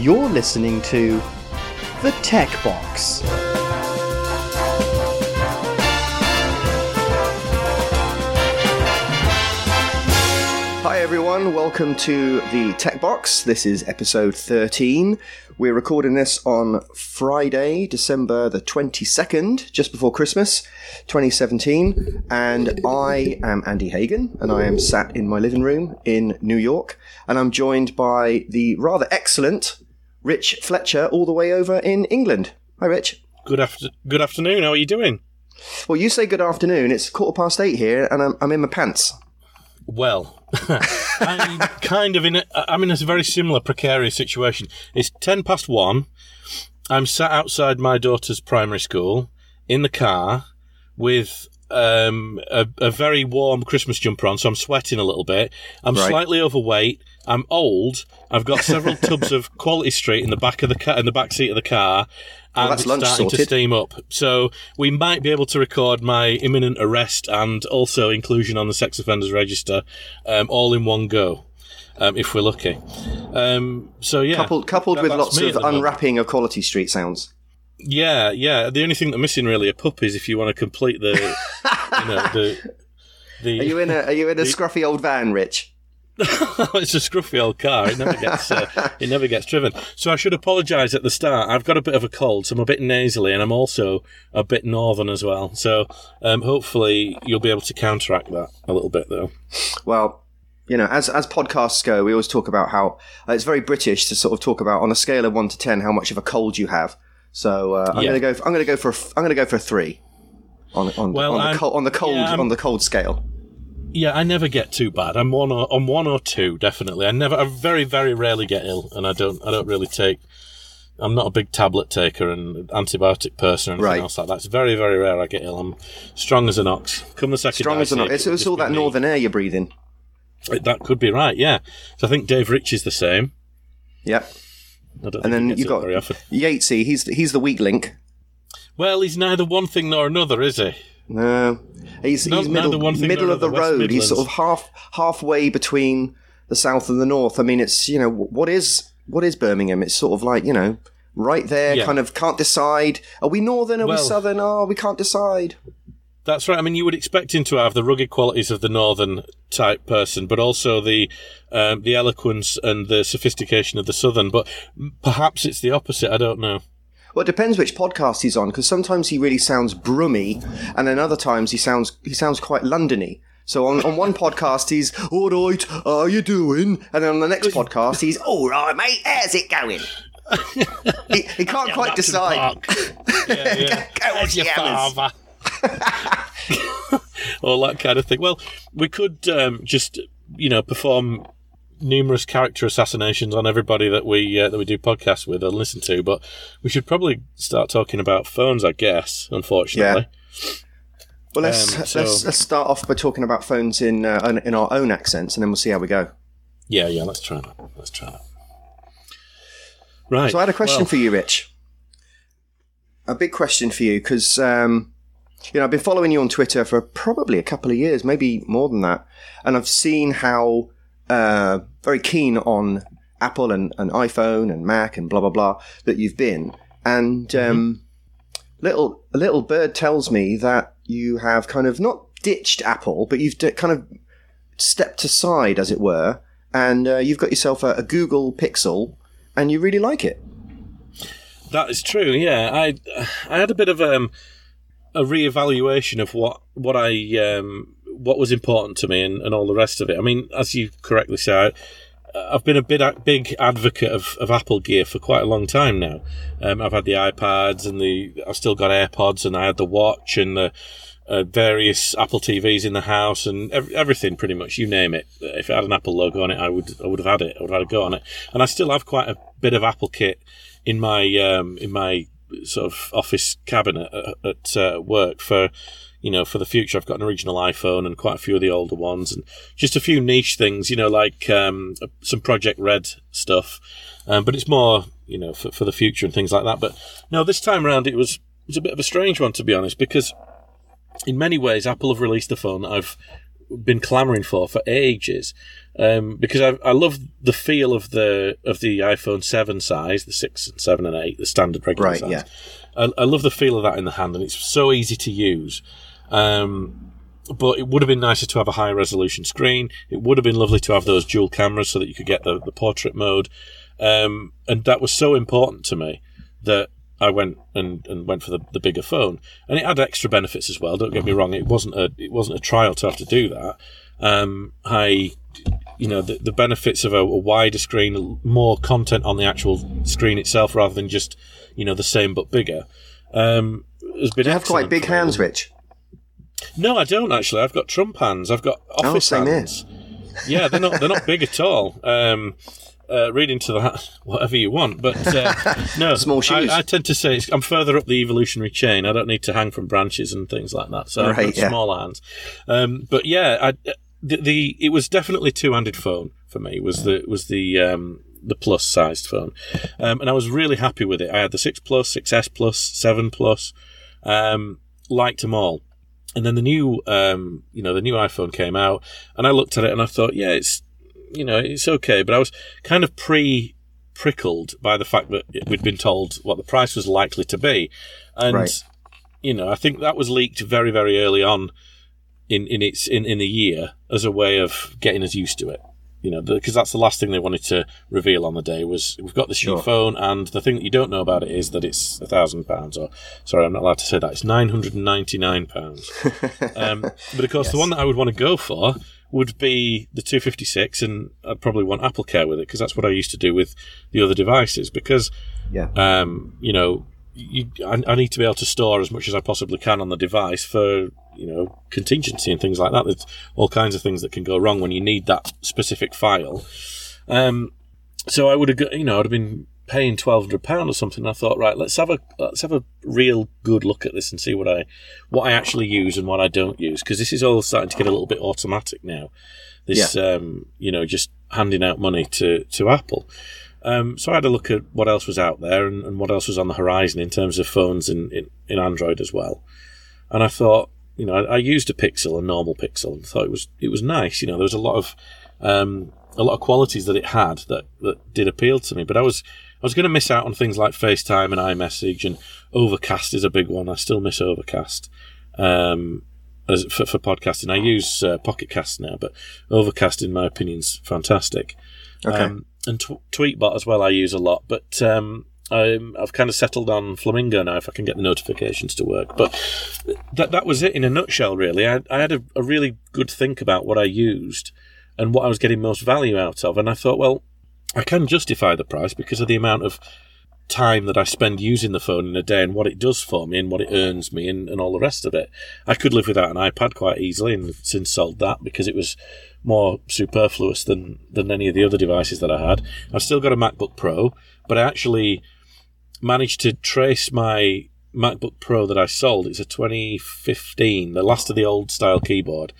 You're listening to The Tech Box. Hi everyone, welcome to the Tech Box. This is episode 13. We're recording this on Friday, December the 22nd, just before Christmas 2017. And I am Andy Hagen, and I am sat in my living room in New York. And I'm joined by the rather excellent Rich Fletcher, all the way over in England. Hi, Rich. Good after good afternoon. How are you doing? Well, you say good afternoon. It's quarter past eight here, and I'm, I'm in my pants. Well, I'm kind of in. A, I'm in a very similar precarious situation. It's ten past one. I'm sat outside my daughter's primary school in the car with um, a, a, very warm Christmas jumper on, so I'm sweating a little bit. I'm right. slightly overweight. I'm old. I've got several tubs of Quality Street in the back of the car, in the back seat of the car, and well, it's starting sorted. to steam up. So we might be able to record my imminent arrest and also inclusion on the sex offenders register, um, all in one go. Um, if we're lucky. Um, so yeah, coupled coupled that, with lots of unwrapping of Quality Street sounds. Yeah, yeah. The only thing that's missing really are puppies if you want to complete the, you know, the. The, are you in a Are you in a the, scruffy old van, Rich? it's a scruffy old car. It never gets uh, it never gets driven. So I should apologise at the start. I've got a bit of a cold, so I'm a bit nasally, and I'm also a bit northern as well. So um, hopefully you'll be able to counteract that a little bit, though. Well, you know, as as podcasts go, we always talk about how uh, it's very British to sort of talk about on a scale of one to ten how much of a cold you have. So uh, I'm yeah. going to go. For, I'm to go for. A, I'm to go for a three on on, well, on the, cold, on the cold yeah, on the cold scale. Yeah, I never get too bad. I'm one or on one or two, definitely. I never, I very, very rarely get ill, and I don't, I don't really take. I'm not a big tablet taker and antibiotic person or anything right. else like that. It's very, very rare I get ill. I'm strong as an ox. Come the second strong as an ox. It's, it's all that northern air you're breathing. That could be right. Yeah. So I think Dave Rich is the same. Yep. and then you've got Yatesy. He's he's the weak link. Well, he's neither one thing nor another, is he? No, he's, he's middle, middle of the road. He's sort of half halfway between the south and the north. I mean, it's you know what is what is Birmingham? It's sort of like you know right there, yeah. kind of can't decide. Are we northern? Are well, we southern? Oh, we can't decide. That's right. I mean, you would expect him to have the rugged qualities of the northern type person, but also the um, the eloquence and the sophistication of the southern. But perhaps it's the opposite. I don't know. Well, it depends which podcast he's on because sometimes he really sounds brummy, and then other times he sounds he sounds quite Londony. So on, on one podcast he's all right, how you doing? And then on the next podcast he's all right, mate. How's it going? he, he can't quite decide. yeah, yeah. go, your father? All that kind of thing. Well, we could um, just you know perform numerous character assassinations on everybody that we uh, that we do podcasts with and listen to, but we should probably start talking about phones, I guess. Unfortunately. Yeah. Well, let's, um, so, let's let's start off by talking about phones in uh, in our own accents, and then we'll see how we go. Yeah, yeah. Let's try that. Let's try that. Right. So I had a question well, for you, Rich. A big question for you because um, you know I've been following you on Twitter for probably a couple of years, maybe more than that, and I've seen how uh, very keen on Apple and, and, iPhone and Mac and blah blah blah that you've been. And mm-hmm. um, little a little bird tells me that you have kind of not ditched Apple, but you've d- kind of stepped aside, as it were, and uh, you've got yourself a, a, Google Pixel, and you really like it. That is true. Yeah, I I had a bit of um, a reevaluation of what what I um, what was important to me and, and all the rest of it. I mean, as you correctly say, I've been a big, big advocate of, of Apple gear for quite a long time now. Um, I've had the iPads and the, I've still got AirPods and I had the watch and the uh, various Apple TVs in the house and ev- everything pretty much, you name it. If it had an Apple logo on it, I would, I would have had it. I would have had a go on it. And I still have quite a bit of Apple kit in my, um, in my sort of office cabinet at, at uh, work for, you know, for the future, I've got an original iPhone and quite a few of the older ones, and just a few niche things, you know, like um, some Project Red stuff. Um, but it's more, you know, for, for the future and things like that. But no, this time around, it was it was a bit of a strange one to be honest, because in many ways, Apple have released a phone that I've been clamoring for for ages. Um, because I, I love the feel of the of the iPhone seven size, the six and seven and eight, the standard regular Right, size. yeah. I, I love the feel of that in the hand, and it's so easy to use. Um, but it would have been nicer to have a high resolution screen. It would have been lovely to have those dual cameras so that you could get the, the portrait mode. Um, and that was so important to me that I went and, and went for the, the bigger phone. And it had extra benefits as well. Don't get me wrong; it wasn't a it wasn't a trial to have to do that. Um, I, you know, the, the benefits of a, a wider screen, more content on the actual screen itself, rather than just you know the same but bigger. Um, has been You have quite big hands, Rich. No, I don't actually. I've got Trump hands. I've got office Oh, same here. hands. Yeah, they're not they're not big at all. Um, uh, read into that whatever you want, but uh, no, Small shoes. I, I tend to say I'm further up the evolutionary chain. I don't need to hang from branches and things like that. So I've Right, got yeah. small hands. Um, but yeah, I, the, the it was definitely two handed phone for me. Was the was the um, the plus sized phone, um, and I was really happy with it. I had the six plus, six S plus, seven plus. Um, liked them all. And then the new, um, you know, the new iPhone came out, and I looked at it and I thought, yeah, it's, you know, it's okay. But I was kind of pre prickled by the fact that we'd been told what the price was likely to be, and Right. you know, I think that was leaked very, very early on in in its in in the year as a way of getting us used to it. You know, because that's the last thing they wanted to reveal on the day was we've got this new Sure. phone, and the thing that you don't know about it is that it's a thousand pounds. Or sorry, I'm not allowed to say that. It's nine hundred and ninety nine pounds. um, but of course, the one that I would want to go for would be the 256, and I'd probably want Apple Care with it because that's what I used to do with the other devices. Because Yeah. um, you know, you, I, I need to be able to store as much as I possibly can on the device for you know contingency and things like that. There's all kinds of things that can go wrong when you need that specific file. Um, so I would have, you know, I'd have been paying twelve hundred pound or something. I thought, right, let's have a let's have a real good look at this and see what I what I actually use and what I don't use because this is all starting to get a little bit automatic now. This, um, you know, just handing out money to to Apple. Um, so I had a look at what else was out there and, and what else was on the horizon in terms of phones in, in, in Android as well. And I thought, you know, I, I used a Pixel, a normal Pixel, and thought it was it was nice. You know, there was a lot of um, a lot of qualities that it had that, that did appeal to me. But I was I was going to miss out on things like FaceTime and iMessage and Overcast is a big one. I still miss Overcast. Um, as for, for podcasting, I use uh, Pocket Cast now, but Overcast, in my opinion, is fantastic. Okay. Um, and tw- Tweetbot as well, I use a lot, but um, I'm, I've kind of settled on Flamingo now if I can get the notifications to work. But that that was it in a nutshell, really. I, I had a, a really good think about what I used and what I was getting most value out of, and I thought, well, I can justify the price because of the amount of time that I spend using the phone in a day and what it does for me and what it earns me and, and all the rest of it. I could live without an iPad quite easily and since sold that because it was more superfluous than, than any of the other devices that I had. I've still got a MacBook Pro, but I actually managed to trace my MacBook Pro that I sold. It's a 2015, the last of the old style keyboard,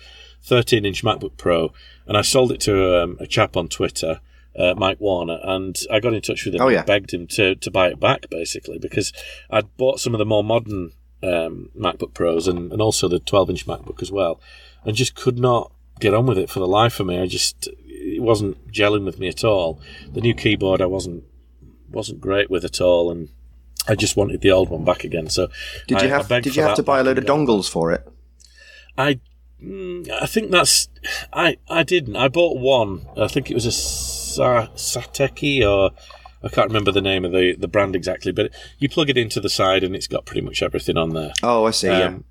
13 inch MacBook Pro, and I sold it to um, a chap on Twitter. Uh, Mike Warner, and I got in touch with him Oh, and yeah. begged him to, to buy it back basically because I'd bought some of the more modern um, MacBook Pros and, and also the 12 inch MacBook as well, and just could not get on with it for the life of me. I just it wasn't gelling with me at all. The new keyboard I wasn't wasn't great with at all, and I just wanted the old one back again. So Did you I- I have Did you have to buy a load of dongles for it? I mm, I think that's I I didn't. I bought one. I think it was a Sa- Satechi or I can't remember the name of the the brand exactly, but you plug it into the side and it's got pretty much everything on there. Oh, I see. yeah. Um,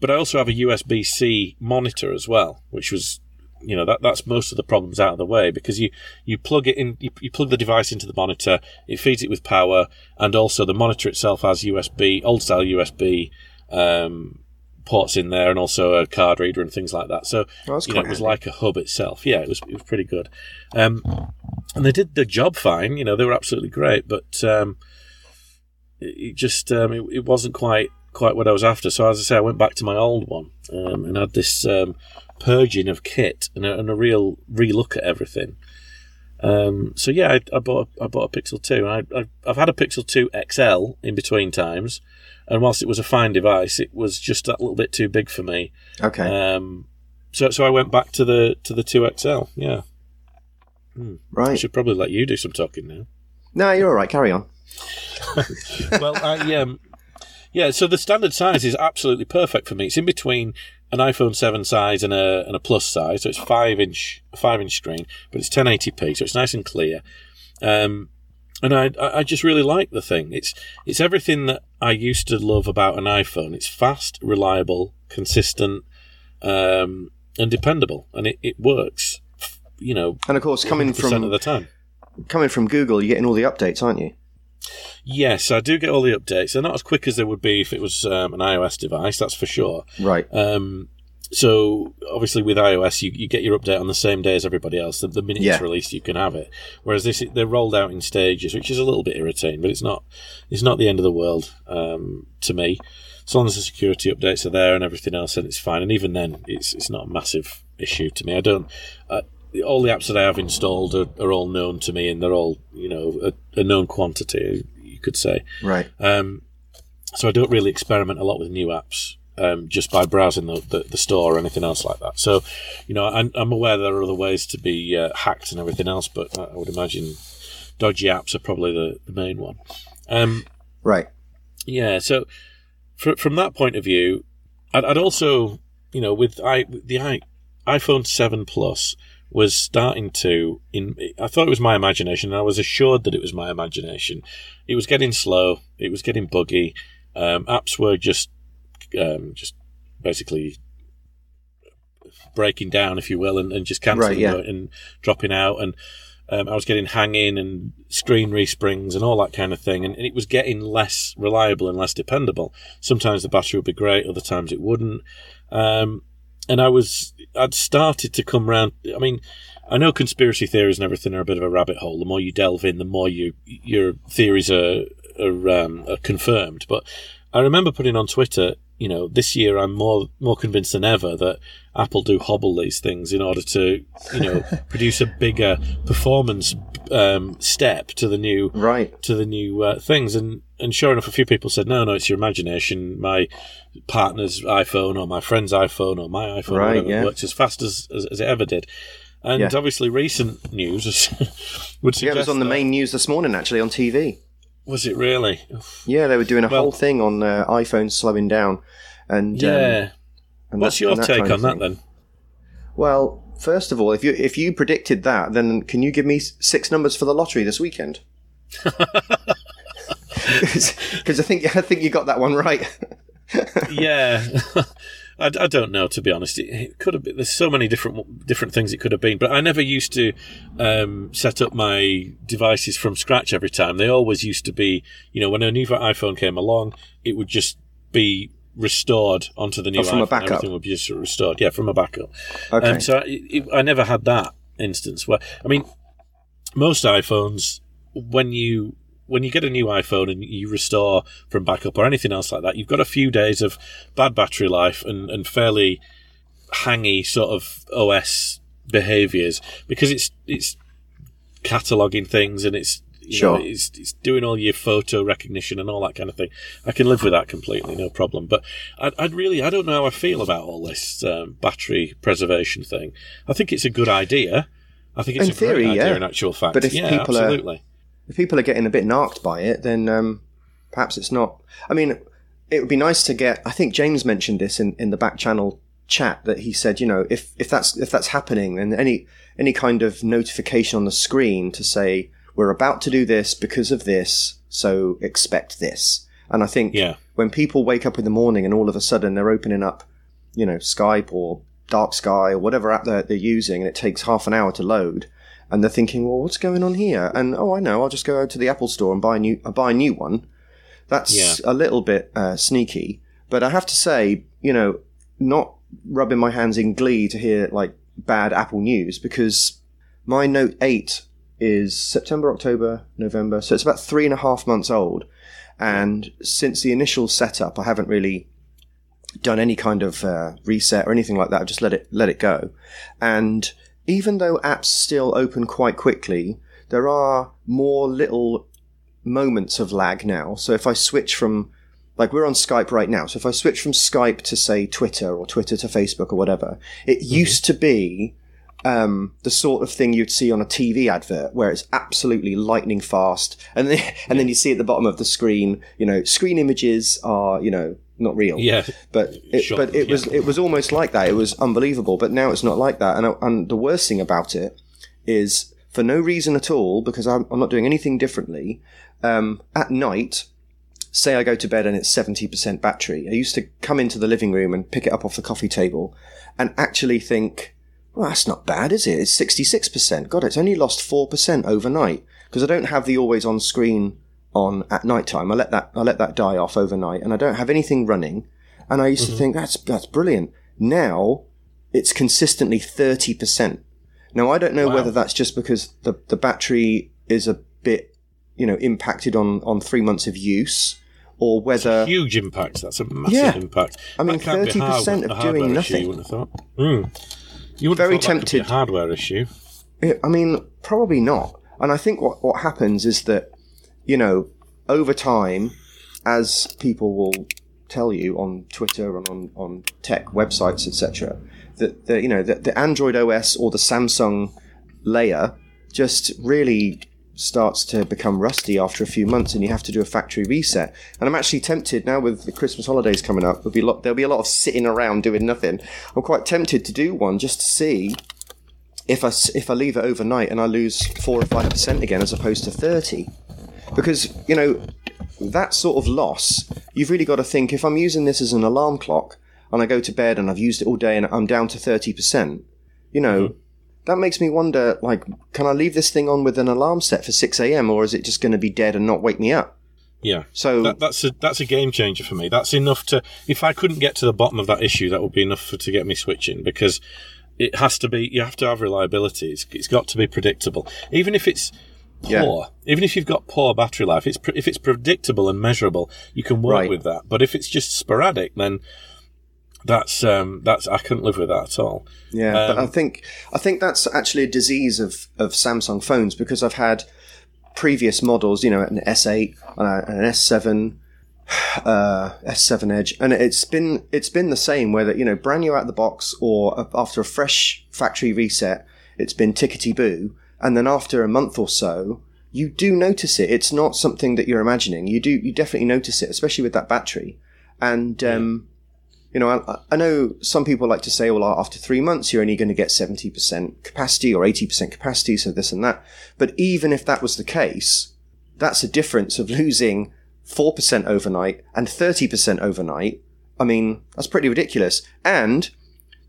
But I also have a USB C monitor as well, which was, you know, that that's most of the problems out of the way because you you plug it in, you, you plug the device into the monitor, it feeds it with power, and also the monitor itself has USB, old style USB um, ports in there, and also a card reader and things like that. So Oh, you know, it was handy. like a hub itself. Yeah, it was it was pretty good. Um, and they did the job fine. You know, they were absolutely great, but um, it, it just um, it, it wasn't quite quite what I was after. So as I say, I went back to my old one um, and had this um, purging of kit and a, and a real relook at everything. Um, so yeah, I, I bought a, I bought a Pixel Two. I, I, I've had a Pixel Two XL in between times, and whilst it was a fine device, it was just that little bit too big for me. okay. Um, so so I went back to the to the two XL. Yeah, I Right. should probably let you do some talking now. No, you're all right. Carry on. well, I um, yeah. So the standard size is absolutely perfect for me. It's in between an iPhone seven size and a and a plus size, so it's five inch five inch screen, but it's 1080p, so it's nice and clear. Um, and I I I just really like the thing. It's it's everything that I used to love about an iPhone. It's fast, reliable, consistent, um, and dependable, and it, it works. You know, And of course, coming from of the time. coming from Google, you're getting all the updates, aren't you? Yes, I do get all the updates. They're not as quick as they would be if it was um, an iOS device, that's for sure. Right. Um, so obviously with iOS, you, you get your update on the same day as everybody else. The, the minute Yeah. it's released, you can have it. Whereas this, they're rolled out in stages, which is a little bit irritating, but it's not it's not the end of the world um, to me. As long as the security updates are there and everything else, then it's fine. And even then, it's it's not a massive issue to me. I don't. Uh, all the apps that I have installed are, are all known to me, and they're all you know a, a known quantity, you could say. Right. Um, so I don't really experiment a lot with new apps um, just by browsing the, the, the store or anything else like that. So, you know, I'm, I'm aware there are other ways to be uh, hacked and everything else, but I would imagine dodgy apps are probably the, the main one. Um, Right. yeah, so fr- from that point of view, I'd, I'd also, you know, with I the I, iPhone 7 Plus was starting to in I thought it was my imagination and I was assured that it was my imagination. It was getting slow, it was getting buggy. Um, apps were just um, just basically breaking down, if you will, and, and just cancelling Right, yeah. and dropping out and um, I was getting hanging and screen resprings and all that kind of thing, and, and it was getting less reliable and less dependable. Sometimes the battery would be great, other times it wouldn't. Um, and I was, I'd started to come round. I mean, I know conspiracy theories and everything are a bit of a rabbit hole. The more you delve in, the more you your theories are are, um, are confirmed. But I remember putting on Twitter, you know, this year I'm more more convinced than ever that Apple do hobble these things in order to, you know, produce a bigger performance um, step to the new Right. to the new uh, things. And and sure enough, a few people said, no, no, it's your imagination. My partner's iPhone or my friend's iPhone or my iPhone Right, whatever yeah. works as fast as, as, as it ever did. And Yeah. obviously, recent news is- would Yeah, it was on the main news this morning, actually, on TV. Was it really? Yeah, they were doing a Well- whole thing on uh, iPhones slowing down. And um, Yeah. and What's your and take kind on of that then? Well, first of all, if you if you predicted that, then can you give me six numbers for the lottery this weekend? Because I think I think you got that one right. yeah. I, I don't know to be honest. It, it could have been. There's so many different different things it could have been, but I never used to um, set up my devices from scratch every time. They always used to be, you know, when a new iPhone came along, it would just be restored onto the new Oh, from a backup? Everything would be just restored, yeah, from a backup. Okay. Um, so I, it, I never had that instance where I mean, most iPhones when you when you get a new iPhone and you restore from backup or anything else like that, you've got a few days of bad battery life and, and fairly hangy sort of OS behaviors because it's it's cataloging things and it's you Sure. know, it's, it's doing all your photo recognition and all that kind of thing. I can live with that completely, no problem. But I'd, I'd really, I don't know how I feel about all this um, battery preservation thing. I think it's a good idea. I think it's In a theory, great idea yeah. in actual fact. But if yeah, people are- absolutely. If people are getting a bit narked by it, then um, perhaps it's not. I mean, it would be nice to get. I think James mentioned this in, in the back channel chat that he said, you know, if, if that's if that's happening, then any any kind of notification on the screen to say we're about to do this because of this, so expect this. And I think Yeah. when people wake up in the morning and all of a sudden they're opening up, you know, Skype or Dark Sky or whatever app they're, they're using, and it takes half an hour to load, and they're thinking, well, what's going on here? And oh, I know, I'll just go to the Apple Store and buy a new, uh, buy a new one. That's Yeah. a little bit uh, sneaky, but I have to say, you know, not rubbing my hands in glee to hear like bad Apple news because my Note 8 is September, October, November, so it's about three and a half months old. And since the initial setup, I haven't really done any kind of uh, reset or anything like that. I've just let it let it go. And even though apps still open quite quickly, there are more little moments of lag now. So if I switch from like we're on Skype right now. So if I switch from Skype to say Twitter or Twitter to Facebook or whatever, it Mm-hmm. used to be um, the sort of thing you'd see on a TV advert where it's absolutely lightning fast, and then and then you see at the bottom of the screen, you know, screen images are you know not real. Yeah. But it, Shot, but it was yeah. it was almost like that. It was unbelievable. But now it's not like that. And and the worst thing about it is for no reason at all because I'm, I'm not doing anything differently. Um, at night, say I go to bed and it's seventy percent battery. I used to come into the living room and pick it up off the coffee table, and actually think, well, that's not bad, is it? It's sixty six percent. God, it's only lost four percent overnight because I don't have the always on screen on at night time. I let that I let that die off overnight, and I don't have anything running. And I used to think that's that's brilliant. Now it's consistently thirty percent. Now I don't know Wow. whether that's just because the the battery is a bit you know impacted on on three months of use, or whether Huge impact. That's a massive Yeah. impact. I mean, That can't be a 30% of doing hardware issue, nothing. you wouldn't have thought. Mm. You wouldn't Very have thought that could be a tempted. hardware issue. I mean, probably not. And I think what, what happens is that, you know, over time, as people will tell you on Twitter and on, on tech websites, etc., that the, you know that the Android OS or the Samsung layer just really starts to become rusty after a few months, and you have to do a factory reset. And I'm actually tempted now with the Christmas holidays coming up. There'll be a lot, there'll be a lot of sitting around doing nothing. I'm quite tempted to do one just to see if I if I leave it overnight and I lose four or five percent again as opposed to thirty, because you know that sort of loss, you've really got to think if I'm using this as an alarm clock and I go to bed and I've used it all day and I'm down to thirty percent, you know. Mm-hmm. That makes me wonder, like, can I leave this thing on with an alarm set for 6 a.m. or is it just going to be dead and not wake me up? Yeah. So, That, that's a that's a game changer for me. That's enough to if I couldn't get to the bottom of that issue, that would be enough for, to get me switching because it has to be. You have to have reliability. It's, it's got to be predictable, even if it's poor. Yeah. Even if you've got poor battery life, it's pre- if it's predictable and measurable, you can work Right. with that. But if it's just sporadic, then that's um, that's I couldn't live with that at all. Yeah, but Um, I think I think that's actually a disease of, of Samsung phones because I've had previous models, you know, an S8, and an S7, uh, S7 Edge, and it's been it's been the same whether you know brand new out of the box or after a fresh factory reset, it's been tickety boo, and then after a month or so. You do notice it. It's not something that you're imagining. You do. You definitely notice it, especially with that battery. And um, you know, I, I know some people like to say, well, after three months, you're only going to get 70% capacity or 80% capacity, so this and that. But even if that was the case, that's a difference of losing 4% overnight and 30% overnight. I mean, that's pretty ridiculous. And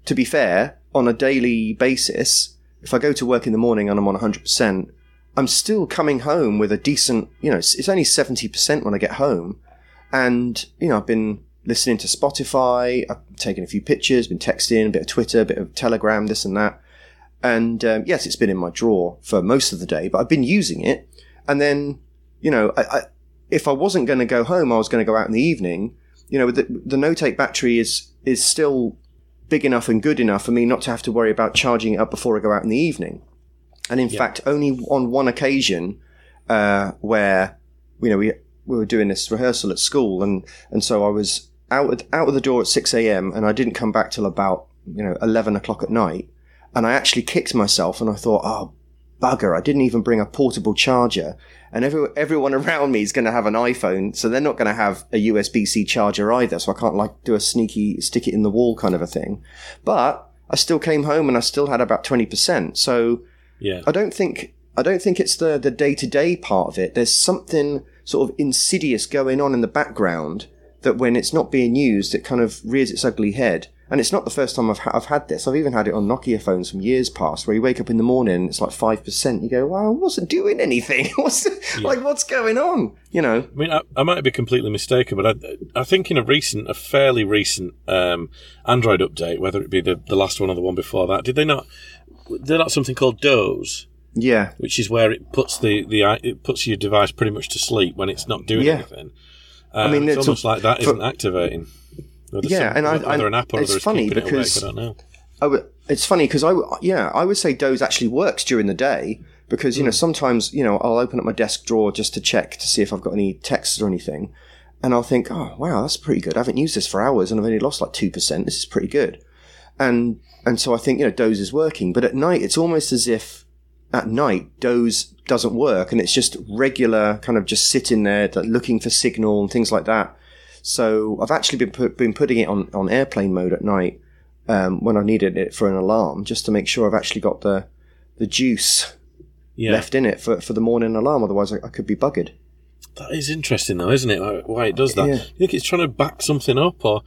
to be fair, on a daily basis, if I go to work in the morning and I'm on 100%, I'm still coming home with a decent, you know, it's only 70% when I get home. And, you know, I've been listening to Spotify, I've taken a few pictures, been texting, a bit of Twitter, a bit of Telegram, this and that. And um, yes, it's been in my drawer for most of the day, but I've been using it. And then, you know, I, I, if I wasn't going to go home, I was going to go out in the evening. You know, the, the Note 8 battery is is still big enough and good enough for me not to have to worry about charging it up before I go out in the evening. And in fact, only on one occasion uh, where you know we we were doing this rehearsal at school, and and so I was out of, out of the door at six a.m. and I didn't come back till about you know eleven o'clock at night, and I actually kicked myself, and I thought, oh bugger, I didn't even bring a portable charger, and every, everyone around me is going to have an iPhone, so they're not going to have a USB C charger either, so I can't like do a sneaky stick it in the wall kind of a thing, but I still came home and I still had about twenty percent, so. Yeah. I don't think I don't think it's the the day to day part of it. There's something sort of insidious going on in the background that when it's not being used, it kind of rears its ugly head. And it's not the first time I've ha- I've had this. I've even had it on Nokia phones from years past, where you wake up in the morning and it's like five percent. You go, "Wow, I wasn't doing anything. what's like what's going on?" You know? I mean, I, I might be completely mistaken, but I, I think in a recent, a fairly recent um, Android update, whether it be the, the last one or the one before that, did they not? They're not something called Doze, Yeah, which is where it puts the, the it puts your device pretty much to sleep when it's not doing Yeah. anything. Um, mean, it's, it's almost a- like that for- isn't activating. Yeah, some- and I- whether I- an app or it's funny because- it awake, I don't know. I w- it's funny because I w- yeah I would say Doze actually works during the day because you know hmm. sometimes you know I'll open up my desk drawer just to check to see if I've got any texts or anything, and I'll think, oh wow, that's pretty good. I haven't used this for hours, and I've only lost like two percent. This is pretty good, and and so I think you know Doze is working, but at night it's almost as if at night Doze doesn't work, and it's just regular kind of just sitting there looking for signal and things like that. So I've actually been put, been putting it on on airplane mode at night um, when I needed it for an alarm, just to make sure I've actually got the the juice yeah. left in it for, for the morning alarm. Otherwise, I, I, could be buggered. That is interesting, though, isn't it? Why it does that? Yeah. You think it's trying to back something up, or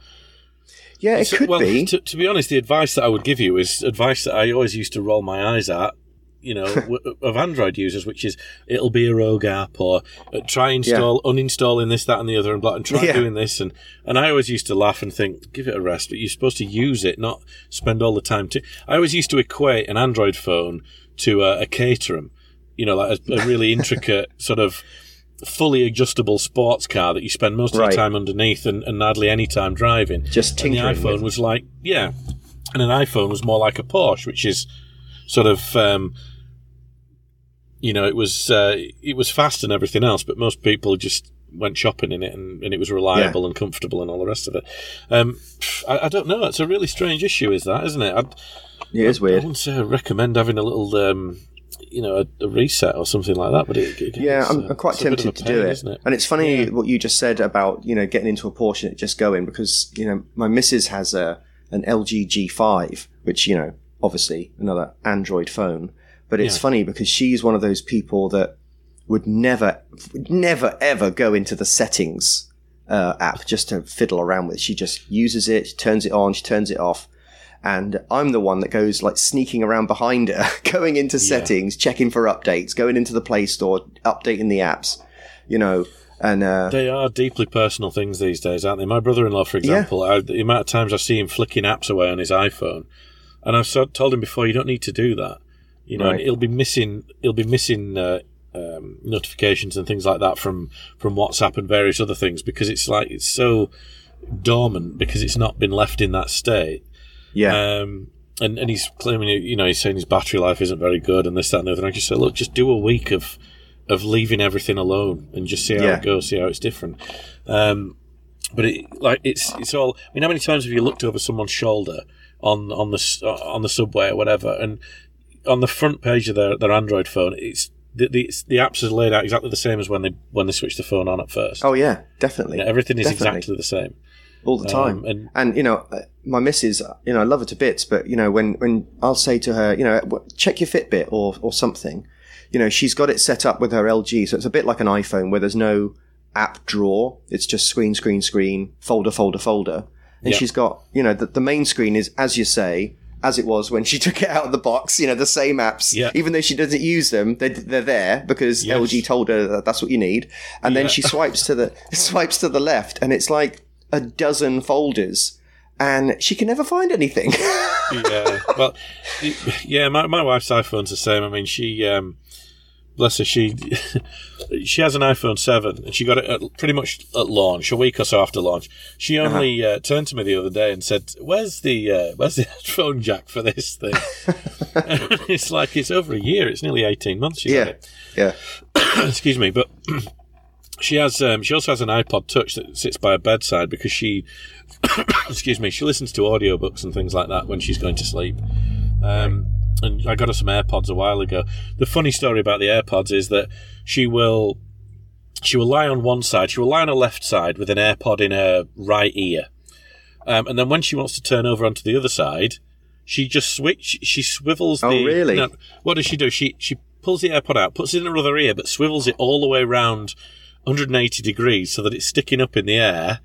yeah, it could well, be. To, to, be honest, the advice that I would give you is advice that I always used to roll my eyes at. You know, of Android users, which is it'll be a rogue app, or uh, try install, yeah. uninstalling this, that, and the other, and, blah, and try yeah. doing this, and and I always used to laugh and think, give it a rest. But you're supposed to use it, not spend all the time. To I always used to equate an Android phone to a, a Caterham, you know, like a, a really intricate sort of fully adjustable sports car that you spend most of right. the time underneath and, and hardly any time driving. Just tinkering. And the iPhone with. was like, yeah, and an iPhone was more like a Porsche, which is sort of, um, you know, it was uh, it was fast and everything else, but most people just went shopping in it and, and it was reliable yeah. and comfortable and all the rest of it. Um, I, I, don't know. It's a really strange issue, is that, isn't it? I'd, yeah, it's weird. I wouldn't say I recommend having a little um, you know a, a, reset or something like that. But it, it, yeah, I'm, I'm, quite tempted to do it. it. And it's funny yeah. what you just said about you know getting into a Porsche and it just going because you know my missus has a an LG G5, which you know obviously another Android phone. But it's yeah. funny because she's one of those people that would never, never, ever go into the settings uh, app just to fiddle around with. She just uses it, turns it on, she turns it off and I'm the one that goes like sneaking around behind her, going into settings, yeah. checking for updates, going into the Play Store, updating the apps, you know. And uh, they are deeply personal things these days, aren't they? My brother-in-law, for example, yeah. I, the amount of times I see him flicking apps away on his iPhone, and I've told him before, you don't need to do that. You know, right. he'll be missing, he'll be missing uh, um, notifications and things like that from from WhatsApp and various other things because it's like it's so dormant because it's not been left in that state yeah. Um, and, and he's claiming, you know, he's saying his battery life isn't very good and this, that, and the other. And I just say, look, just do a week of of leaving everything alone and just see how yeah. it goes, see how it's different. Um, but it, like it's it's all. I mean, how many times have you looked over someone's shoulder on on the on the subway or whatever, and on the front page of their, their Android phone, it's the, the the apps are laid out exactly the same as when they when they switch the phone on at first. Oh yeah, definitely. Yeah, everything is definitely. exactly the same all the time. Um, and, and, you know, uh, my missus, you know, I love her to bits, but you know, when when I'll say to her, you know, check your Fitbit or or something, you know, she's got it set up with her LG, so it's a bit like an iPhone where there's no app drawer. It's just screen, screen, screen, folder, folder, folder. And she's got, you know, the, the main screen is, as you say, as it was when she took it out of the box. You know, the same apps. Yeah. Even though she doesn't use them, they're, they're there because yes. LG told her that that's what you need. And yeah. then she swipes to the swipes to the left, and it's like a dozen folders and she can never find anything. yeah. Well, yeah, my, my wife's iPhone's the same. I mean, she, um, bless her, she she has an iPhone 7 and she got it at, pretty much at launch, a week or so after launch. She uh-huh. only uh-huh. uh, turned to me the other day and said, Where's the uh, where's the headphone jack for this thing? it's like it's over a year, it's nearly 18 months. yeah. Yeah. Excuse me, but she has um, she also has an iPod Touch that sits by her bedside because she excuse me she listens to audiobooks and things like that when she's going to sleep. Um, and I got her some AirPods a while ago. The funny story about the AirPods is that she will she will lie on one side, she will lie on her left side with an AirPod in her right ear, um, and then when she wants to turn over onto the other side, she just switch she swivels. Oh, the, really? No, what does she do? She she pulls the AirPod out, puts it in her other ear, but swivels it all the way around 180 degrees so that it's sticking up in the air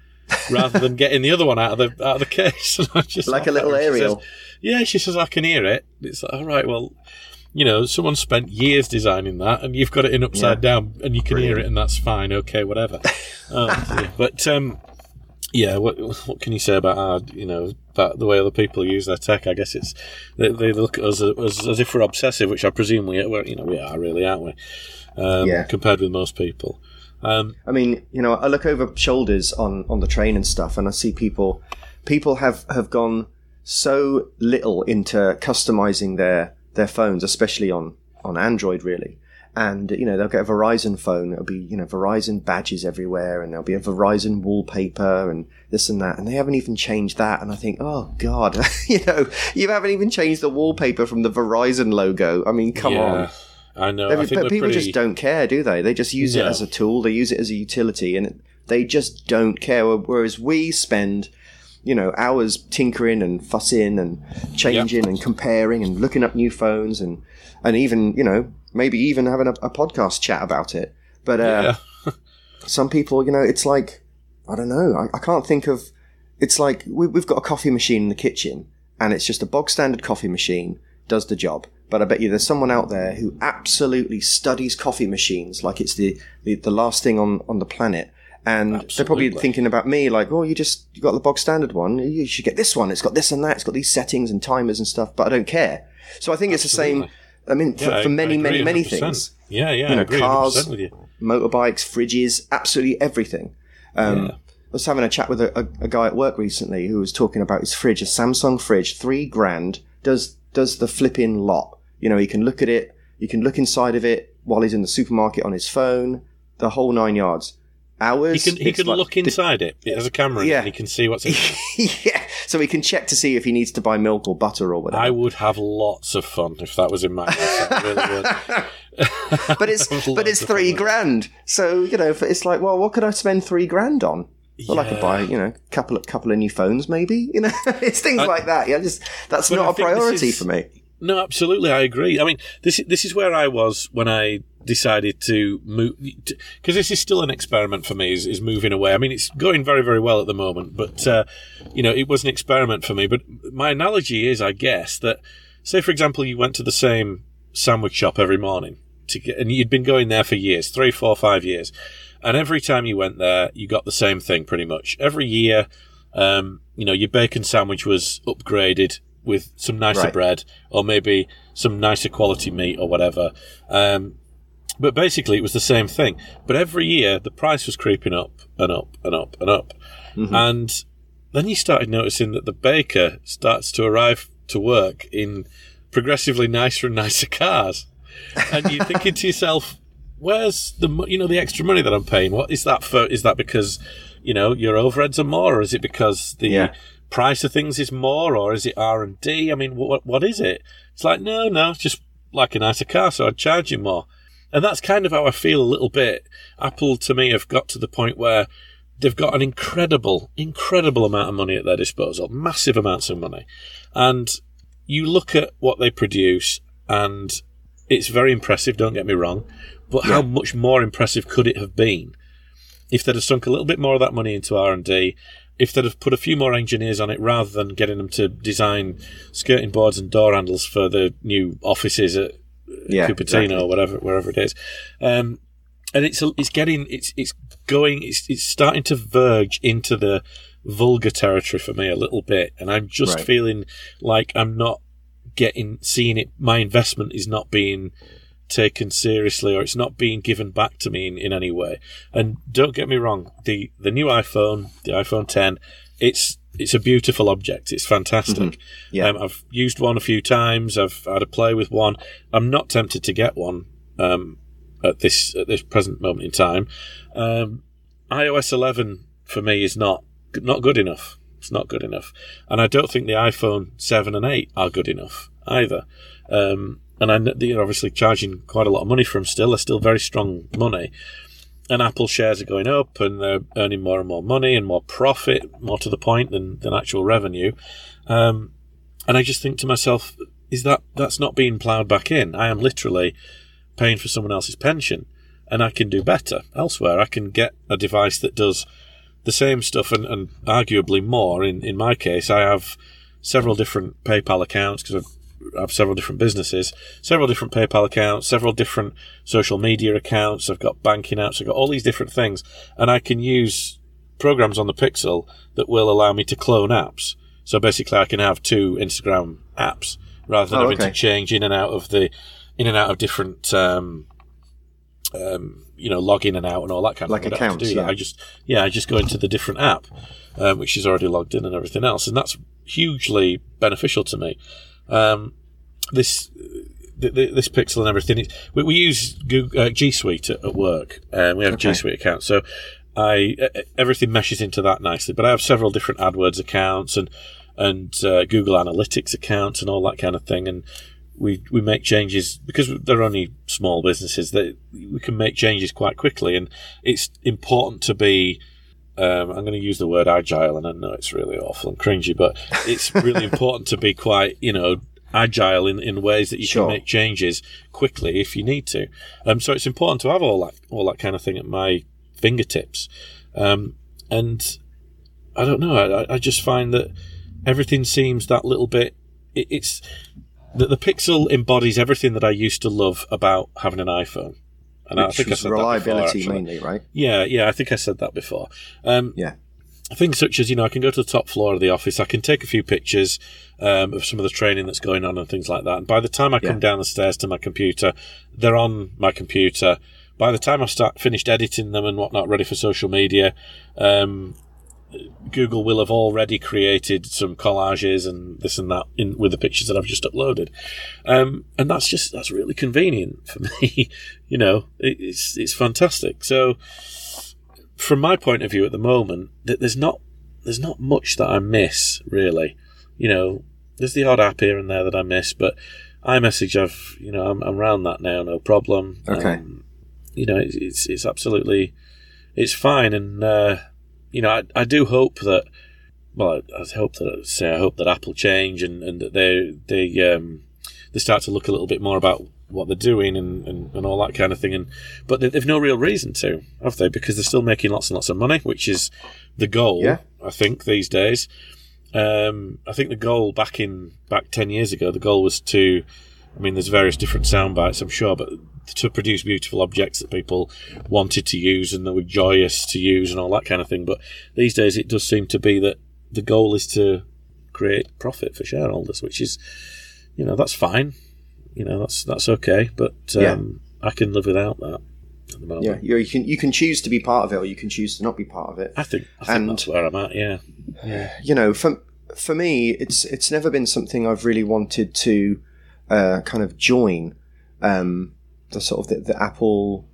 rather than getting the other one out of the out of the case. like a little aerial. Says, yeah, she says I can hear it. It's like, all right, well, you know, someone spent years designing that, and you've got it in upside yeah. down, and you can Brilliant. hear it, and that's fine. Okay, whatever. oh, but um, yeah, what what can you say about our, you know, about the way other people use their tech? I guess it's they, they look at us as, as, if we're obsessive, which I presume we, are, you know, we are really, aren't we? Um, yeah. Compared with most people. Um, I mean, you know, I look over shoulders on on the train and stuff, and I see people. People have have gone so little into customizing their their phones, especially on on Android, really. and you know they'll get a Verizon phone. It'll be you know Verizon badges everywhere, and there'll be a Verizon wallpaper and this and that, and they haven't even changed that. And I think, oh god, you know, you haven't even changed the wallpaper from the Verizon logo. I mean, come yeah, on. I know. I people pretty, just don't care, do they? They just use it as a tool. They use it as a utility, and they just don't care. Whereas we spend, you know, hours tinkering and fussing and changing and comparing and looking up new phones and and even you know maybe even having a, a podcast chat about it. But uh, Yeah. some people, you know, it's like I don't know. I, I can't think of. It's like we, we've got a coffee machine in the kitchen, and it's just a bog standard coffee machine. Does the job, but I bet you there's someone out there who absolutely studies coffee machines like it's the the, the last thing on on the planet. And they're probably thinking about me like, oh, you just you got the bog standard one. You should get this one. It's got this and that. It's got these settings and timers and stuff. But I don't care. So I think it's the same. I mean, for, Yeah, I- for many, I many, many 100%. things Yeah, yeah, you know, I agree cars, 100% with you. motorbikes, fridges, absolutely everything. Um, Yeah. I was having a chat with a, a, a guy at work recently who was talking about his fridge, a Samsung fridge, three grand, does does the flipping lot. You know, he can look at it, he can look inside of it while he's in the supermarket on his phone, the whole nine yards. He Hours. can he can like- look inside it. It has a camera Yeah. and he can see what's in it. yeah, so he can check to see if he needs to buy milk or butter or whatever. I would have lots of fun if that was in my house. Really but it's but it's three fun with it. grand. So you know, it's like, well, what could I spend three grand on? Well, I could buy you know a couple of couple of new phones, maybe. You know, it's things I- like that. Yeah, just that's not a priority is- for me. No, absolutely, I agree. I mean, this this is where I was when I decided to move because this is still an experiment for me. Is, is moving away. I mean, it's going very very well at the moment, but uh, you know, it was an experiment for me. But my analogy is, I guess that say for example, you went to the same sandwich shop every morning to get, and you'd been going there for years, three, four, five years, and every time you went there, you got the same thing pretty much every year. Um, you know, your bacon sandwich was upgraded with some nicer Right. bread or maybe some nicer quality meat or whatever. Um, but basically, it was the same thing. But every year, the price was creeping up and up and up and up. And then you started noticing that the baker starts to arrive to work in progressively nicer and nicer cars. And you're thinking to yourself, where's the you know the extra money that I'm paying? What is that for? Is that because you know your overheads are more, or is it because the Yeah. Price of things is more, or is it R and D? I mean, what what is it? It's like no, no, it's just like a nicer car, so I'd charge you more. And that's kind of how I feel a little bit. Apple to me have got to the point where they've got an incredible, incredible amount of money at their disposal, massive amounts of money. And you look at what they produce and it's very impressive, don't get me wrong, but how much more impressive could it have been if they'd have sunk a little bit more of that money into R&D, if they'd have put a few more engineers on it rather than getting them to design skirting boards and door handles for the new offices at Yeah, Cupertino exactly. or whatever, wherever it is. Um, and it's it's getting it's it's going it's it's starting to verge into the vulgar territory for me a little bit, and I'm just Right. feeling like I'm not getting seeing it. My investment is not being taken seriously, or it's not being given back to me in, in any way. And don't get me wrong, the the new iPhone, the iPhone 10, it's it's a beautiful object. It's fantastic. Yeah. Um, I've used one a few times. I've had a play with one. I'm not tempted to get one um, at this at this present moment in time. Um, iOS 11 for me is not not good enough. It's not good enough, and I don't think the iPhone 7 and 8 are good enough either. Um, and I they're obviously charging quite a lot of money for them still. They're still very strong money. And Apple shares are going up and they're earning more and more money and more profit, more to the point than, than actual revenue. Um, and I just think to myself, is that that's not being ploughed back in? I am literally paying for someone else's pension and I can do better elsewhere. I can get a device that does the same stuff and, and arguably more. In, in my case, I have several different PayPal accounts because I have several different businesses, several different PayPal accounts, several different social media accounts. I've got banking apps. I've got all these different things, and I can use programs on the Pixel that will allow me to clone apps. So basically, I can have two Instagram apps rather than Oh, having to change in and out of the in and out of different. Um, um, you know, log in and out and all that kind Like of thing. I don't have to accounts, do that. yeah. I just, yeah, I just go into the different app, um, which is already logged in and everything else, and that's hugely beneficial to me. Um, this th- th- this Pixel and everything. We, we use Google, uh, G Suite at, at work, and we have Okay. G Suite account. So I everything meshes into that nicely. But I have several different AdWords accounts and and uh, Google Analytics accounts and all that kind of thing. And we we make changes because they're only small businesses. That we can make changes quite quickly, and it's important to be. Um, I'm going to use the word agile, and I know it's really awful and cringy, but it's really important to be quite, you know, agile in, in ways that you Sure. can make changes quickly if you need to. Um, so it's important to have all that all that kind of thing at my fingertips. Um, and I don't know. I, I just find that everything seems that little bit. It, it's that the Pixel embodies everything that I used to love about having an iPhone. And I think I said reliability before, mainly, right? Yeah, yeah, I think I said that before. Um, Yeah. things such as you know, I can go to the top floor of the office, I can take a few pictures um, of some of the training that's going on and things like that. And by the time I come down the stairs to my computer, they're on my computer. By the time I've start finished editing them and whatnot, ready for social media, um, Google will have already created some collages and this and that in with the pictures that I've just uploaded, um, and that's just that's really convenient for me. you know, it, it's it's fantastic. So, from my point of view at the moment, that there's not there's not much that I miss really. You know, there's the odd app here and there that I miss, but iMessage I've you know I'm, I'm around that now, no problem. Okay. Um, you know, it's, it's it's absolutely it's fine, and uh, you know I, I do hope that. Well, I, I hope that say I hope that Apple change and, and that they they um, they start to look a little bit more about what they're doing and, and, and all that kind of thing. And but they, they've no real reason to, have they? Because they're still making lots and lots of money, which is the goal. Yeah. I think these days. Um, I think the goal back in back ten years ago, the goal was to. I mean, there's various different sound bites, I'm sure, but to produce beautiful objects that people wanted to use and that were joyous to use and all that kind of thing. But these days, it does seem to be that the goal is to create profit for shareholders, which is, you know, that's fine. You know, that's that's okay, but um, I can live without that at the moment. Yeah, you, you can you can choose to be part of it, or you can choose to not be part of it. I think I think And- that's where I'm at. Yeah, yeah, you know, for for me, it's it's never been something I've really wanted to uh, kind of join. Um, the sort of the, the Apple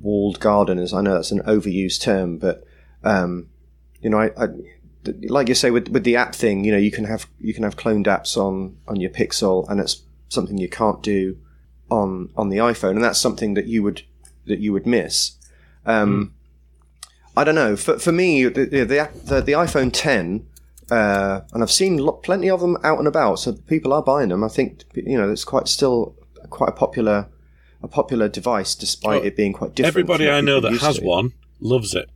walled garden. As I know that's an overused term, but um, you know, I, I like you say with with the app thing. You know, you can have you can have cloned apps on on your Pixel, and it's something you can't do on on the iPhone, and that's something that you would that you would miss. Um, I don't know. For for me, the the the, the, the iPhone 10, uh, and I've seen lo- plenty of them out and about, so people are buying them. I think you know it's quite still quite a popular a popular device, despite Oh, it being quite different. Everybody I know that has one loves it.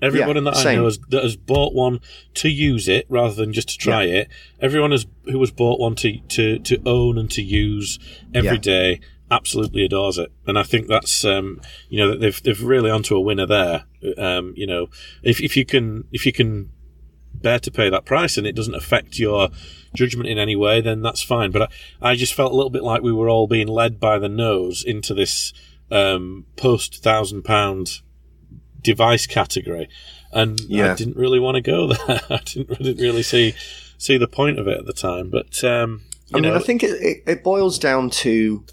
Everyone Yeah, that I same. know has, that has bought one to use it rather than just to try it. Everyone has, who has bought one to, to, to own and to use every Yeah. day absolutely adores it. And I think that's, um, you know, they've, they've really onto a winner there. Um, you know, if, if you can, if you can bear to pay that price and it doesn't affect your judgment in any way, then that's fine. But I, I just felt a little bit like we were all being led by the nose into this um, post thousand pound device category, and I didn't really want to go there. I didn't, I didn't really see see the point of it at the time. But um, you I mean, know, I think it, it, it boils down to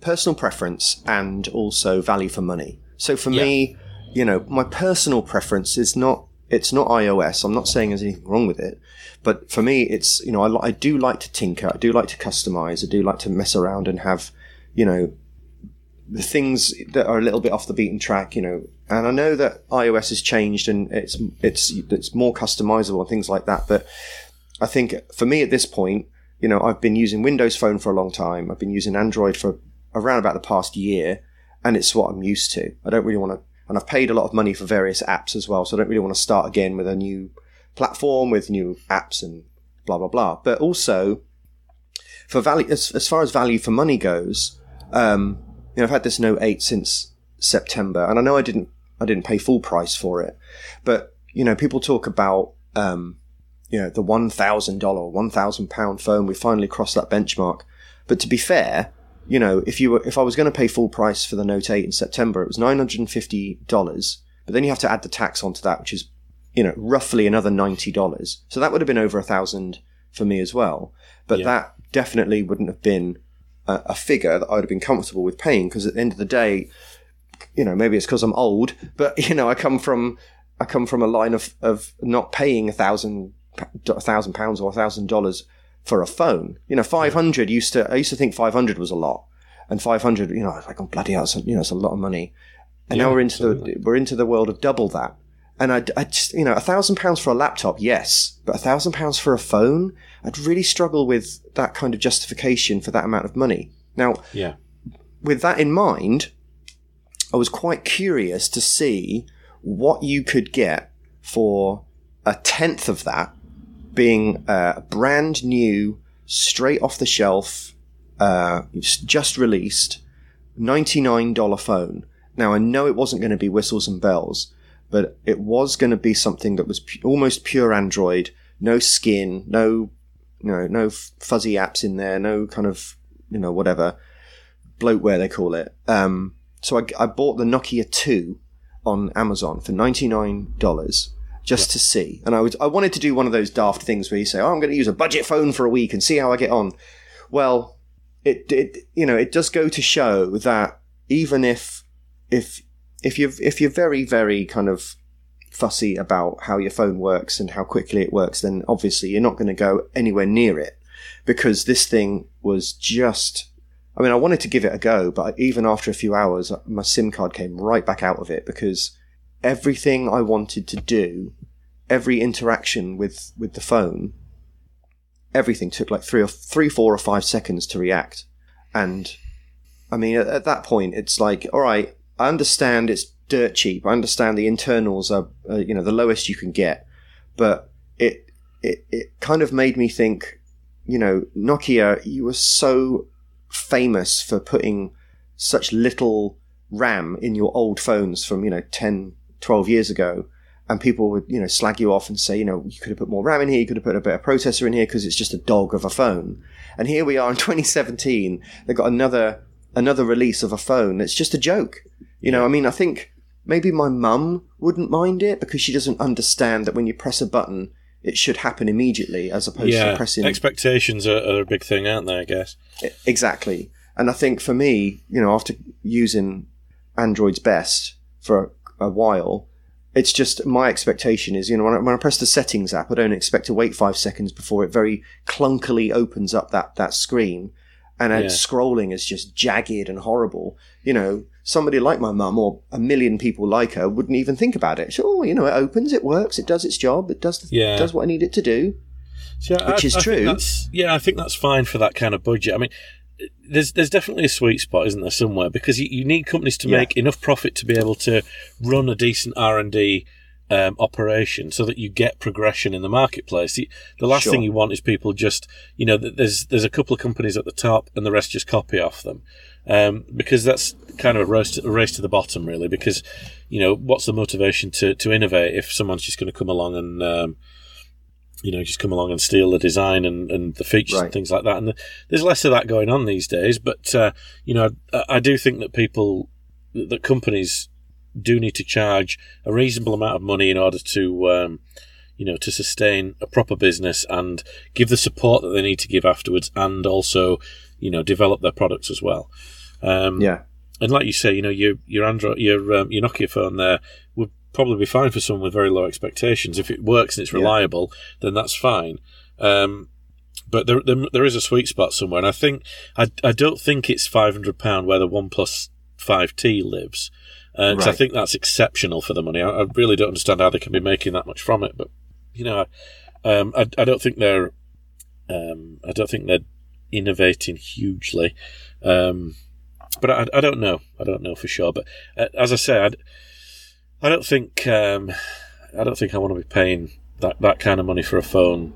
personal preference and also value for money. So for me, you know, my personal preference is not it's not iOS. I'm not saying there's anything wrong with it, but for me, it's you know, I, I do like to tinker. I do like to customize. I do like to mess around and have, you know, the things that are a little bit off the beaten track. You know, and I know that iOS has changed and it's it's it's more customizable and things like that. But I think for me at this point, you know, I've been using Windows Phone for a long time. I've been using Android for around about the past year, and it's what I'm used to. I don't really want to, and I've paid a lot of money for various apps as well, so I don't really want to start again with a new platform with new apps and blah blah blah. But also, for value, as, as far as value for money goes, um, you know, I've had this Note 8 since September, and I know I didn't, I didn't pay full price for it, but you know, people talk about. Um, you know, the one thousand dollar, one thousand pound phone. We finally crossed that benchmark. But to be fair, you know, if you were, if I was going to pay full price for the Note Eight in September, it was nine hundred and fifty dollars. But then you have to add the tax onto that, which is, you know, roughly another ninety dollars. So that would have been over a thousand for me as well. But Yeah. that definitely wouldn't have been a, a figure that I'd have been comfortable with paying because at the end of the day, you know, maybe it's because I'm old, but you know, I come from I come from a line of of not paying a thousand a thousand pounds or a thousand dollars for a phone. You know, five hundred used to I used to think five hundred was a lot, and five hundred, you know, I was like, oh bloody hell, you know, it's a lot of money. And Yeah, now we're into absolutely. the we're into the world of double that. And I, I just, you know, a thousand pounds for a laptop, yes, but a thousand pounds for a phone, I'd really struggle with that kind of justification for that amount of money. Now, Yeah. with that in mind, I was quite curious to see what you could get for a tenth of that, being a brand new, straight off the shelf, uh, just released, $99 phone. Now, I know it wasn't going to be whistles and bells, but it was going to be something that was pu- almost pure Android, no skin, no, you know, no fuzzy apps in there, no kind of, you know, whatever bloatware they call it. Um, so I, I bought the Nokia 2 on Amazon for $99 just to see. And I was I wanted to do one of those daft things where you say, "Oh, I'm going to use a budget phone for a week and see how I get on." Well, it, it you know, it does go to show that even if if if you're if you're very very kind of fussy about how your phone works and how quickly it works, then obviously you're not going to go anywhere near it because this thing was just. I mean, I wanted to give it a go, but even after a few hours, my SIM card came right back out of it because everything I wanted to do, every interaction with with the phone, everything took like three or three, four or five seconds to react, and I mean, at, at that point, it's like, all right, I understand it's dirt cheap. I understand the internals are, uh, you know, the lowest you can get, but it, it, it kind of made me think, you know, Nokia, you were so famous for putting such little RAM in your old phones from, you know, 10, 12 years ago. And people would, you know, slag you off and say, you know, you could have put more RAM in here, you could have put a better processor in here because it's just a dog of a phone. And here we are in 2017. They've got another another release of a phone that's just a joke. You know, I mean, I think maybe my mum wouldn't mind it because she doesn't understand that when you press a button, it should happen immediately as opposed yeah. to pressing Expectations are, are a big thing, aren't they? I guess. exactly. And I think for me, you know, after using Android's best for a, a while, it's just my expectation is, you know, when I, when I press the settings app, I don't expect to wait five seconds before it very clunkily opens up that, that screen. And Yeah. scrolling is just jagged and horrible. You know, somebody like my mum or a million people like her wouldn't even think about it. So, oh, you know, it opens, it works, it does its job, it does, Yeah. does what I need it to do. So, yeah, Which is think true. yeah, I think that's fine for that kind of budget. I mean, there's there's definitely a sweet spot, isn't there, somewhere? Because you, you need companies to Yeah. make enough profit to be able to run a decent R and D um, operation, so that you get progression in the marketplace. The, the last Sure. thing you want is people just, you know, there's there's a couple of companies at the top, and the rest just copy off them, um, because that's kind of a race, to, a race to the bottom, really. Because, you know, what's the motivation to to innovate if someone's just going to come along and um, you know, just come along and steal the design and, and the features Right. and things like that. And there's less of that going on these days. But, uh, you know, I, I do think that people, that companies do need to charge a reasonable amount of money in order to, um, you know, to sustain a proper business and give the support that they need to give afterwards and also, you know, develop their products as well. Um, Yeah. and like you say, you know, your your Android, your um, your Nokia phone there probably be fine for someone with very low expectations. If it works and it's Yeah. reliable, then that's fine. Um, but there, there there is a sweet spot somewhere, and I think I, I don't think it's five hundred pound where the OnePlus Five T lives, because I Right. think that's exceptional for the money. I, I really don't understand how they can be making that much from it, but you know, I, um, I, I don't think they're um, I don't think they're innovating hugely. Um, but I, I don't know. I don't know for sure. But uh, as I said I'd, I don't think um, I don't think I want to be paying that, that kind of money for a phone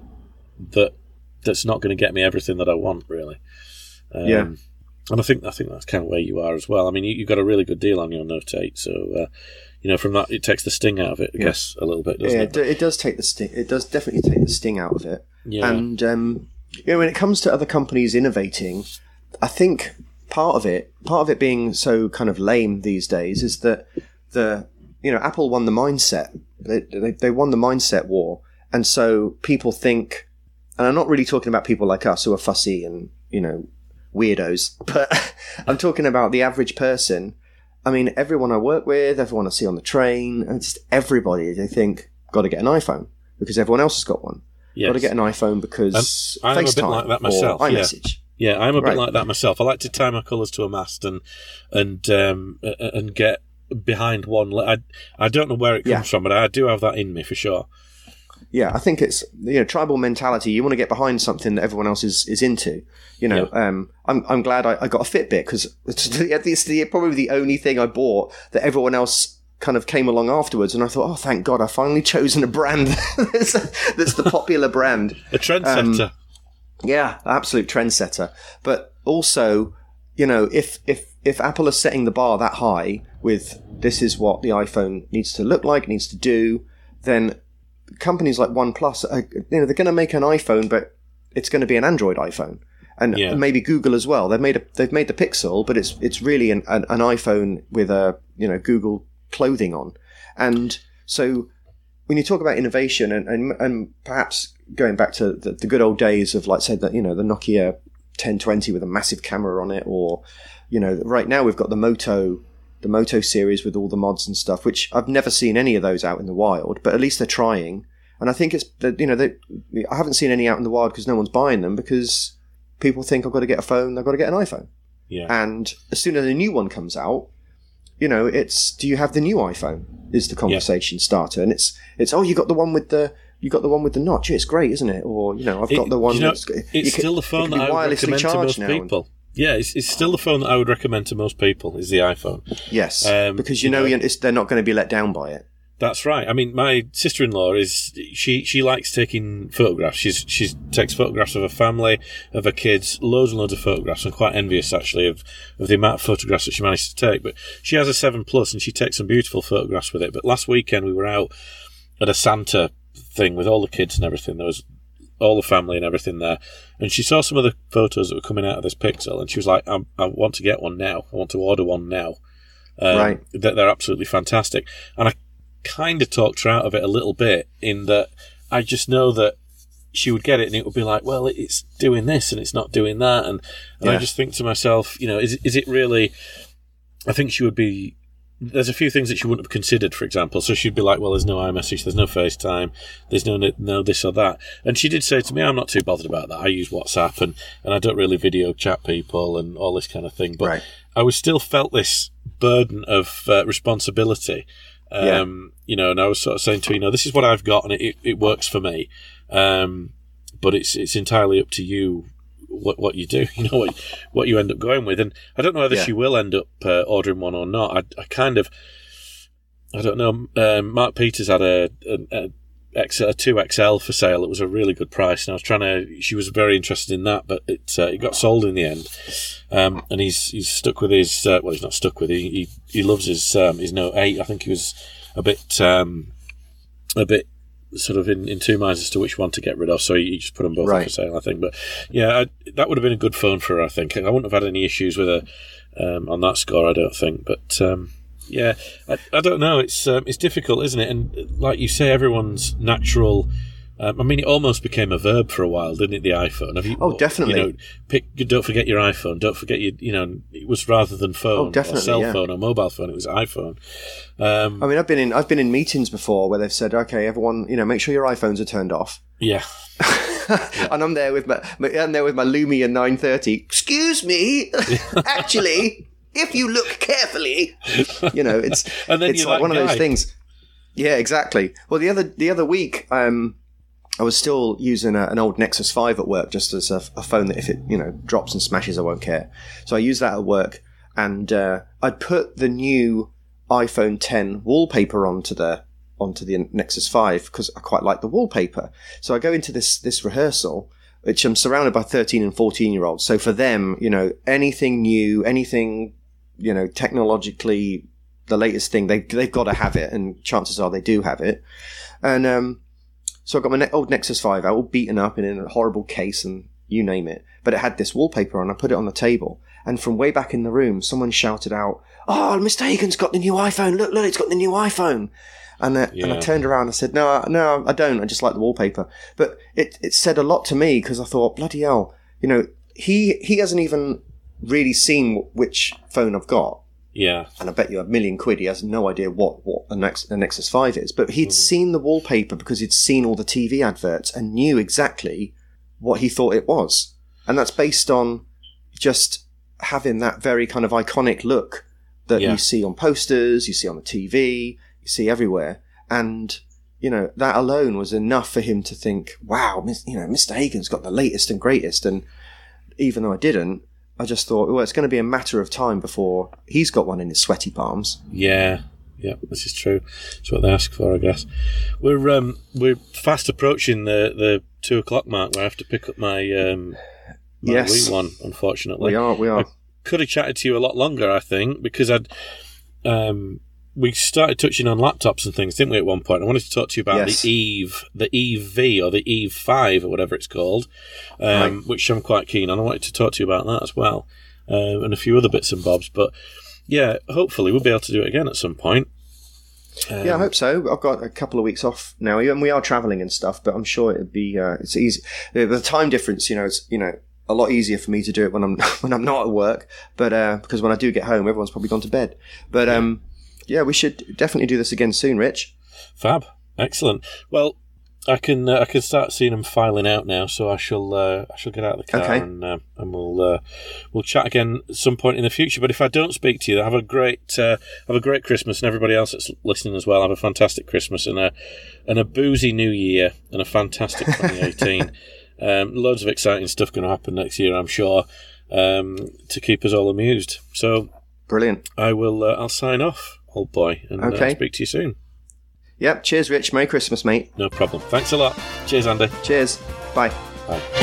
that that's not going to get me everything that I want. Really. Um, Yeah. And I think I think that's kind of where you are as well. I mean, you, you got a really good deal on your Note Eight, so uh, you know from that it takes the sting out of it. I Yeah. guess a little bit, doesn't yeah, it? do- it does take the sting. It does definitely take the sting out of it. Yeah. And um, you know, when it comes to other companies innovating, I think part of it, part of it being so kind of lame these days, is that the you know Apple won the mindset. They they, they won the mindset war, and so people think. And I'm not really talking about people like us who are fussy and you know weirdos, but I'm talking about the average person. I mean, everyone I work with, everyone I see on the train, and just everybody, they think, got to get an iPhone because everyone else has got one. Yes. Got to get an iPhone because Um, I'm a bit FaceTime like that myself, or yeah. iMessage. Yeah, I'm a bit Right. like that myself. I like to tie my colours to a mast and and um, and get behind one. le- I I don't know where it comes Yeah. from, but I do have that in me for sure. Yeah, I think it's you know tribal mentality. You want to get behind something that everyone else is, is into. You know, um, I'm I'm glad I, I got a Fitbit because it's, the- it's the, probably the only thing I bought that everyone else kind of came along afterwards, and I thought, oh, thank God, I finally chosen a brand that's, that's the popular brand. A trendsetter. Yeah, absolute trendsetter. But also, you know, if if if Apple is setting the bar that high with this is what the iPhone needs to look like, needs to do, then companies like OnePlus, are, you know, they're going to make an iPhone, but it's going to be an Android iPhone, and Yeah. maybe Google as well. They've made a they've made the Pixel, but it's it's really an, an, an iPhone with a you know Google clothing on, and so when you talk about innovation and, and, and perhaps going back to the, the good old days of like say that you know the Nokia 1020 with a massive camera on it or you know right now we've got the Moto the Moto series with all the mods and stuff which I've never seen any of those out in the wild but at least they're trying and I think it's that you know they, I haven't seen any out in the wild because no one's buying them because people think I've got to get a phone I've got to get an iPhone yeah. and as soon as a new one comes out, you know, it's do you have the new iPhone? Is the conversation starter, and it's it's oh you got the one with the you got the one with the notch. It's great, isn't it? Or you know, I've got It- the one you know, that's it's you can- still the phone that I recommend to most now. people. Yeah, it's, it's still the phone that I would recommend to most people is the iPhone. Yes, Um, because you, know, know- you- it's, they're not going to be let down by it. That's right. I mean, my sister-in-law is she she likes taking photographs. She's she takes photographs of her family, of her kids, loads and loads of photographs. I'm quite envious actually of, of the amount of photographs that she managed to take. But she has a seven plus, and she takes some beautiful photographs with it. But last weekend we were out at a Santa thing with all the kids and everything. There was all the family and everything there, and she saw some of the photos that were coming out of this Pixel, and she was like, "I, I want to get one now. I want to order one now." Um, Right. That they're absolutely fantastic, and I kind of talked her out of it a little bit in that I just know that she would get it and it would be like, well, it's doing this and it's not doing that, and, and I just think to myself, you know, is is it really? I think she would be. There's a few things that she wouldn't have considered, for example. So she'd be like, "Well, there's no iMessage, there's no FaceTime, there's no no this or that." And she did say to me, "I'm not too bothered about that. I use WhatsApp and and I don't really video chat people and all this kind of thing." But Right. I was still felt this burden of uh, responsibility. Um, You know, and I was sort of saying to her, you know, this is what I've got and it, it, it works for me. Um, but it's it's entirely up to you what what you do. You know what what you end up going with, and I don't know whether Yeah. she will end up uh, ordering one or not. I, I kind of I don't know. Um, Mark Peters had a two XL for sale. It was a really good price, and I was trying to. She was very interested in that, but it uh, it got sold in the end. Um, and he's he's stuck with his. Uh, well, he's not stuck with. It. He he, he loves his um, his Note Eight. I think he was a bit um, a bit sort of in, in two minds as to which one to get rid of. So he just put them both up Right. for sale. I think, but yeah, I, that would have been a good phone for her. I think I wouldn't have had any issues with her um, on that score. I don't think, but. Um, yeah, I, I don't know. It's um, it's difficult, isn't it? And like you say, everyone's natural. Um, I mean, it almost became a verb for a while, didn't it? The iPhone. Have you? Oh, definitely. You know, pick. Don't forget your iPhone. Don't forget your. You know, it was rather than phone, Oh, definitely, or cell yeah. phone, or mobile phone. It was iPhone. Um, I mean, I've been in I've been in meetings before where they've said, okay, everyone, you know, make sure your iPhones are turned off. yeah, and I'm there with my, my I'm there with my Lumia 930. Excuse me, actually, if you look carefully, you know, it's it's like one of those things. Yeah, exactly. Well, the other the other week, um, I was still using a, an old Nexus Five at work, just as a, a phone that if it you know drops and smashes, I won't care. So I used that at work, and uh, I'd put the new iPhone 10 wallpaper onto the onto the Nexus 5 because I quite like the wallpaper. So I go into this this rehearsal, which I'm surrounded by 13 and 14 year olds. So for them, you know, anything new, anything you know, technologically the latest thing, they they've got to have it, and chances are they do have it. And um, so I got my ne- old Nexus 5 out, all beaten up and in a horrible case, and you name it. But it had this wallpaper on. I put it on the table, and from way back in the room, someone shouted out, "Oh, Mr. Hagen's got the new iPhone! Look, look, it's got the new iPhone!" And, uh, and I turned around and said, "No, no, I don't. I just like the wallpaper." But it it said a lot to me because I thought, "Bloody hell!" You know, he he hasn't even really seen which phone I've got. Yeah. and I bet you a million quid he has no idea what what a Nex- a Nexus Five is. But he'd mm-hmm. seen the wallpaper because he'd seen all the TV adverts and knew exactly what he thought it was, and that's based on just having that very kind of iconic look that Yeah. you see on posters, you see on the TV, you see everywhere, and you know that alone was enough for him to think, "Wow, you know, Mr. Hagen's got the latest and greatest." And even though I didn't, I just thought, well, it's going to be a matter of time before he's got one in his sweaty palms. Yeah, yeah, this is true. It's what they ask for, I guess. We're um, we're fast approaching the, the two o'clock mark where I have to pick up my um, my Yes. wee one. Unfortunately, We are, we are. could have chatted to you a lot longer, I think, because I'd um, we started touching on laptops and things, didn't we? At one point, I wanted to talk to you about Yes. the Eve, the EV or the Eve Five or whatever it's called, um, which I'm quite keen on. I wanted to talk to you about that as well, uh, and a few other bits and bobs. But yeah, hopefully we'll be able to do it again at some point. Um, yeah, I hope so. I've got a couple of weeks off now, and we are travelling and stuff. But I'm sure it'd be uh, it's easy. The, the time difference, you know, it's you know a lot easier for me to do it when I'm when I'm not at work. But uh, because when I do get home, everyone's probably gone to bed. But um, yeah, we should definitely do this again soon, Rich. Fab, excellent. Well, I can uh, I can start seeing them filing out now, so I shall uh, I shall get out of the car Okay. and uh, and we'll uh, we'll chat again at some point in the future. But if I don't speak to you, have a great uh, have a great Christmas, and everybody else that's listening as well, have a fantastic Christmas and a and a boozy New Year and a fantastic 2018. um, loads of exciting stuff going to happen next year, I'm sure, um, to keep us all amused. So Brilliant. I will uh, I'll sign off, old boy, and uh, Okay. speak to you soon. Yep. Cheers, Rich. Merry Christmas, mate. No problem. Thanks a lot. Cheers, Andy. Cheers. Bye. Bye.